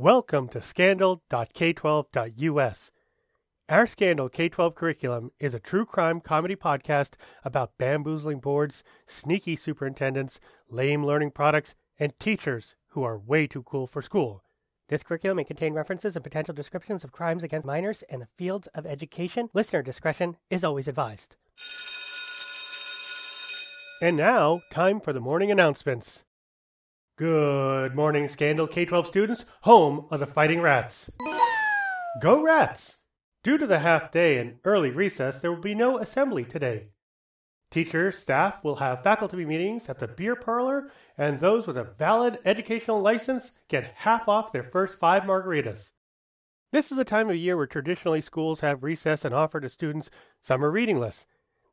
Welcome to Scandal.k12.us. Our Scandal K 12 curriculum is a true crime comedy podcast about bamboozling boards, sneaky superintendents, lame learning products, and teachers who are way too cool for school. This curriculum may contain references and potential descriptions of crimes against minors and the fields of education. Listener discretion is always advised. And now, time for the morning announcements. Good morning, Scandal K 12 students, home of the Fighting Rats. Go Rats! Due to the half day and early recess, there will be no assembly today. Teacher, staff will have faculty meetings at the beer parlor, and those with a valid educational license get half off their first five margaritas. This is the time of year where traditionally schools have recess and offer to students summer reading lists.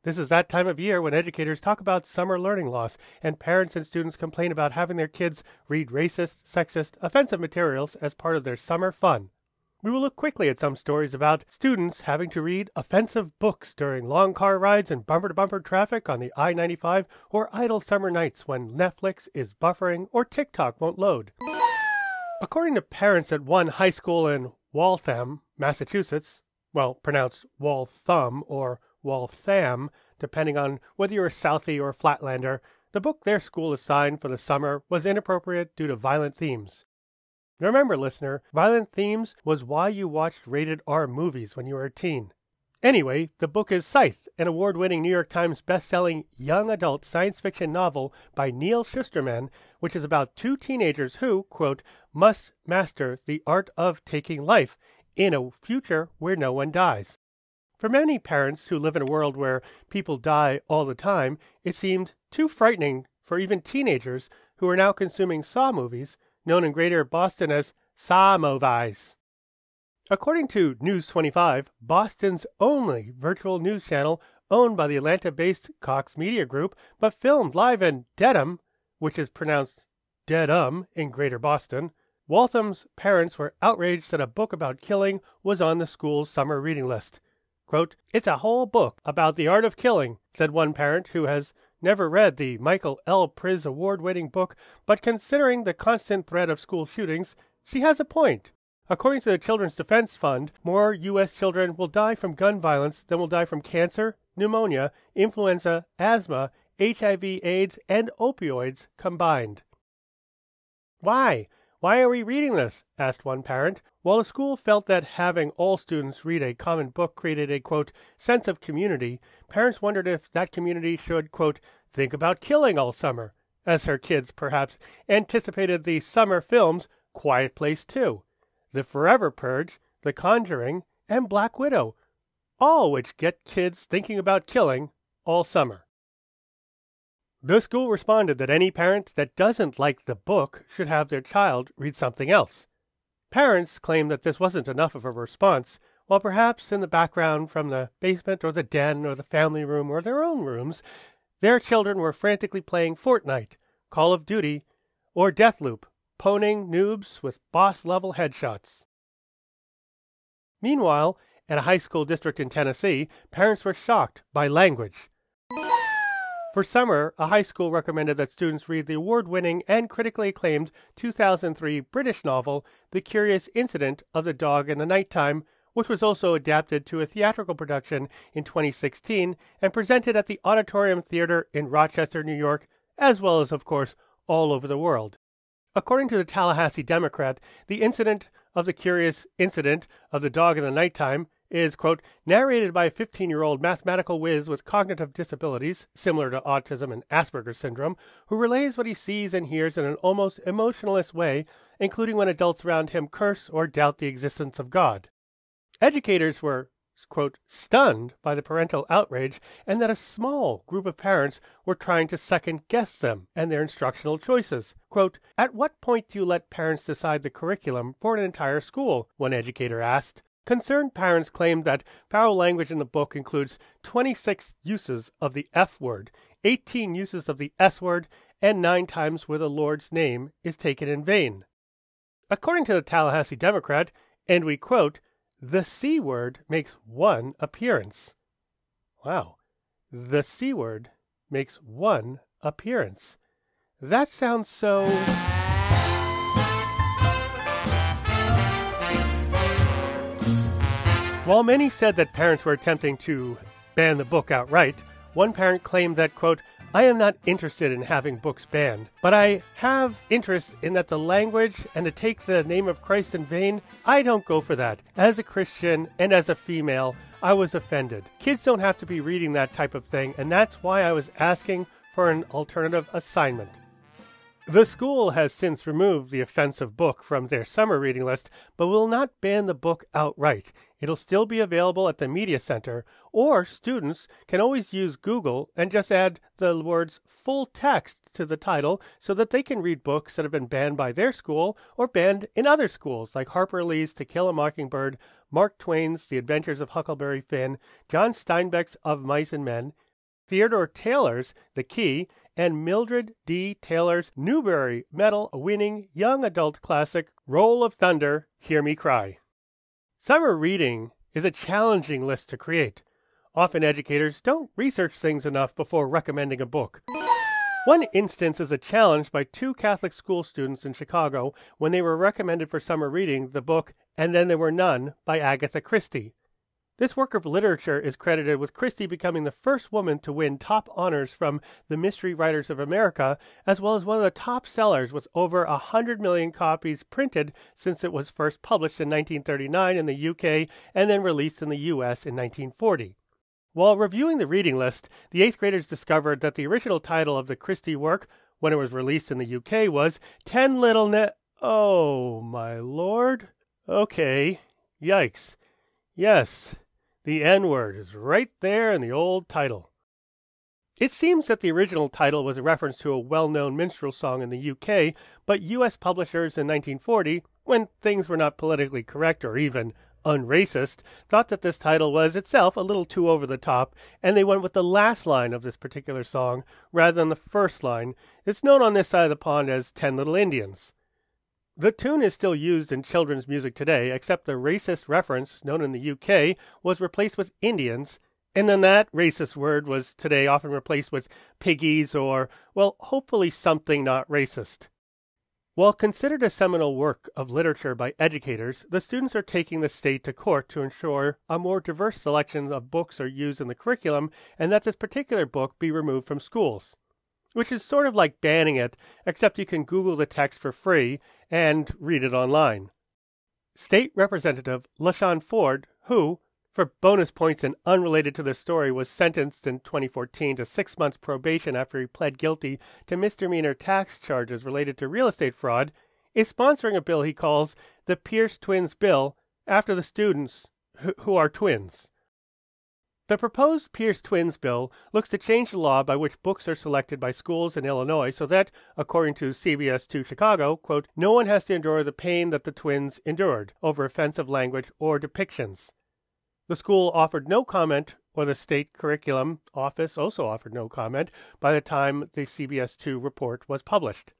This is that time of year when educators talk about summer learning loss, and parents and students complain about having their kids read racist, sexist, offensive materials as part of their summer fun. We will look quickly at some stories about students having to read offensive books during long car rides and bumper to bumper traffic on the I 95 or idle summer nights when Netflix is buffering or TikTok won't load. According to parents at one high school in Waltham, Massachusetts, well, pronounced Waltham or Waltham, depending on whether you're a Southie or a Flatlander, the book their school assigned for the summer was inappropriate due to violent themes. Remember, listener, violent themes was why you watched rated R movies when you were a teen. Anyway, the book is Scythe, an award winning New York Times best-selling young adult science fiction novel by Neal Shusterman, which is about two teenagers who, quote, must master the art of taking life in a future where no one dies. For many parents who live in a world where people die all the time, it seemed too frightening for even teenagers who are now consuming Saw movies, known in Greater Boston as Saw movies. According to News 25, Boston's only virtual news channel owned by the Atlanta based Cox Media Group, but filmed live in Dedham, which is pronounced Dedham in Greater Boston, Waltham's parents were outraged that a book about killing was on the school's summer reading list. Quote, It's a whole book about the art of killing, said one parent who has never read the Michael L. Printz award winning book, but considering the constant threat of school shootings, she has a point. According to the Children's Defense Fund, more U.S. children will die from gun violence than will die from cancer, pneumonia, influenza, asthma, HIV, AIDS, and opioids combined. Why? Why are we reading this? asked one parent. While the school felt that having all students read a common book created a quote, sense of community, parents wondered if that community should, quote, think about killing all summer, as her kids perhaps anticipated the summer films Quiet Place 2, The Forever Purge, The Conjuring, and Black Widow, all which get kids thinking about killing all summer. The school responded that any parent that doesn't like the book should have their child read something else. Parents claimed that this wasn't enough of a response, while perhaps in the background from the basement or the den or the family room or their own rooms, their children were frantically playing Fortnite, Call of Duty, or Deathloop, poning noobs with boss level headshots. Meanwhile, at a high school district in Tennessee, parents were shocked by language. For summer, a high school recommended that students read the award winning and critically acclaimed 2003 British novel, The Curious Incident of the Dog in the Nighttime, which was also adapted to a theatrical production in 2016 and presented at the Auditorium Theater in Rochester, New York, as well as, of course, all over the world. According to the Tallahassee Democrat, the incident of the curious incident of the dog in the nighttime is, quote, narrated by a 15 year old mathematical whiz with cognitive disabilities, similar to autism and Asperger's syndrome, who relays what he sees and hears in an almost emotionless way, including when adults around him curse or doubt the existence of God. Educators were, quote, stunned by the parental outrage and that a small group of parents were trying to second guess them and their instructional choices. Quote, At what point do you let parents decide the curriculum for an entire school? One educator asked. Concerned parents claimed that foul language in the book includes 26 uses of the F word, 18 uses of the S word, and nine times where the Lord's name is taken in vain. According to the Tallahassee Democrat, and we quote, the C word makes one appearance. Wow. The C word makes one appearance. That sounds so. While many said that parents were attempting to ban the book outright, one parent claimed that, quote, I am not interested in having books banned, but I have interest in that the language and to take the name of Christ in vain, I don't go for that. As a Christian and as a female, I was offended. Kids don't have to be reading that type of thing, and that's why I was asking for an alternative assignment. The school has since removed the offensive book from their summer reading list, but will not ban the book outright. It'll still be available at the Media Center, or students can always use Google and just add the words full text to the title so that they can read books that have been banned by their school or banned in other schools like Harper Lee's To Kill a Mockingbird, Mark Twain's The Adventures of Huckleberry Finn, John Steinbeck's Of Mice and Men, Theodore Taylor's The Cay, and Mildred D. Taylor's Newbery Medal winning young adult classic, Roll of Thunder, Hear Me Cry. Summer reading is a challenging list to create. Often educators don't research things enough before recommending a book. One instance is a challenge by two Catholic school students in Chicago when they were recommended for summer reading the book And Then There Were None by Agatha Christie. This work of literature is credited with Christie becoming the first woman to win top honors from the Mystery Writers of America, as well as one of the top sellers with over a 100 million copies printed since it was first published in 1939 in the UK and then released in the US in 1940. While reviewing the reading list, the eighth graders discovered that the original title of the Christie work, when it was released in the UK, was Ten Little Ne. Oh, my lord. Okay. Yikes. Yes. The N word is right there in the old title. It seems that the original title was a reference to a well known minstrel song in the UK, but US publishers in 1940, when things were not politically correct or even unracist, thought that this title was itself a little too over the top, and they went with the last line of this particular song rather than the first line. It's known on this side of the pond as Ten Little Indians. The tune is still used in children's music today, except the racist reference, known in the UK, was replaced with Indians, and then that racist word was today often replaced with piggies or, well, hopefully something not racist. While considered a seminal work of literature by educators, the students are taking the state to court to ensure a more diverse selection of books are used in the curriculum and that this particular book be removed from schools which is sort of like banning it, except you can Google the text for free and read it online. State Representative LaShawn Ford, who, for bonus points and unrelated to the story, was sentenced in 2014 to six months probation after he pled guilty to misdemeanor tax charges related to real estate fraud, is sponsoring a bill he calls the Pierce Twins Bill after the students who are twins. The proposed Pierce Twins bill looks to change the law by which books are selected by schools in Illinois so that, according to CBS 2 Chicago, quote, no one has to endure the pain that the twins endured over offensive language or depictions. The school offered no comment, or the state curriculum office also offered no comment by the time the CBS 2 report was published.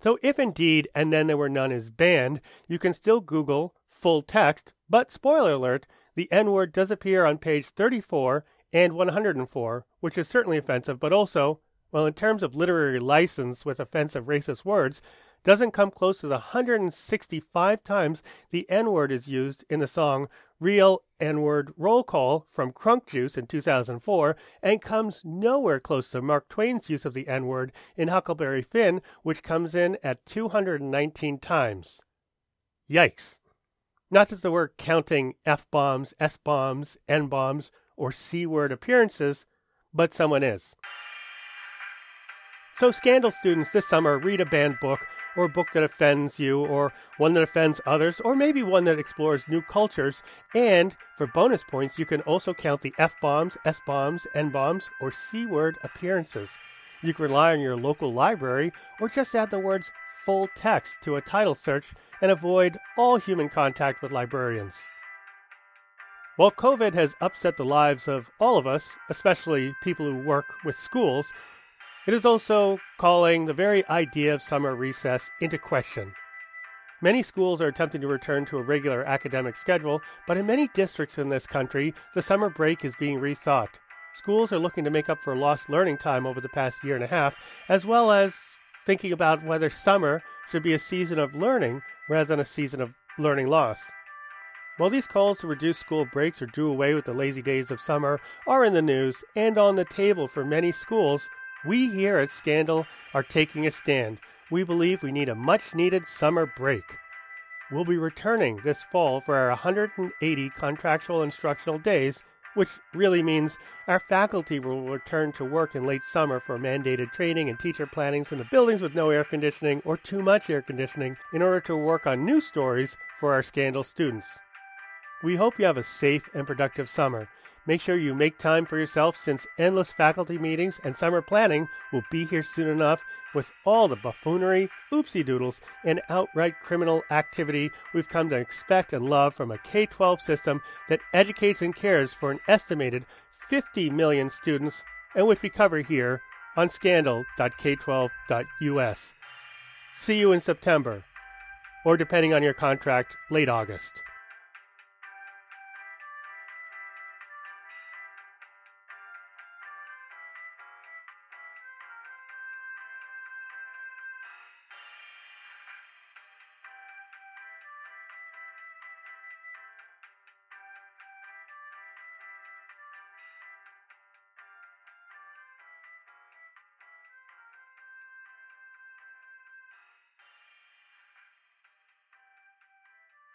So, if indeed and then there were none is banned, you can still Google full text, but spoiler alert, the N word does appear on page 34 and 104, which is certainly offensive, but also, well, in terms of literary license with offensive racist words, doesn't come close to the 165 times the N word is used in the song Real N Word Roll Call from Crunk Juice in 2004, and comes nowhere close to Mark Twain's use of the N word in Huckleberry Finn, which comes in at 219 times. Yikes. Not that we're counting F bombs, S bombs, N bombs, or C word appearances, but someone is. So, Scandal students this summer read a banned book, or a book that offends you, or one that offends others, or maybe one that explores new cultures. And for bonus points, you can also count the F bombs, S bombs, N bombs, or C word appearances. You can rely on your local library, or just add the words full text to a title search and avoid all human contact with librarians. While COVID has upset the lives of all of us, especially people who work with schools, it is also calling the very idea of summer recess into question. Many schools are attempting to return to a regular academic schedule, but in many districts in this country, the summer break is being rethought. Schools are looking to make up for lost learning time over the past year and a half, as well as thinking about whether summer should be a season of learning rather than a season of learning loss. While these calls to reduce school breaks or do away with the lazy days of summer are in the news and on the table for many schools, we here at Scandal are taking a stand. We believe we need a much needed summer break. We'll be returning this fall for our 180 contractual instructional days, which really means our faculty will return to work in late summer for mandated training and teacher plannings in the buildings with no air conditioning or too much air conditioning in order to work on new stories for our Scandal students. We hope you have a safe and productive summer. Make sure you make time for yourself since endless faculty meetings and summer planning will be here soon enough with all the buffoonery, oopsie doodles, and outright criminal activity we've come to expect and love from a K 12 system that educates and cares for an estimated 50 million students and which we cover here on scandal.k12.us. See you in September, or depending on your contract, late August.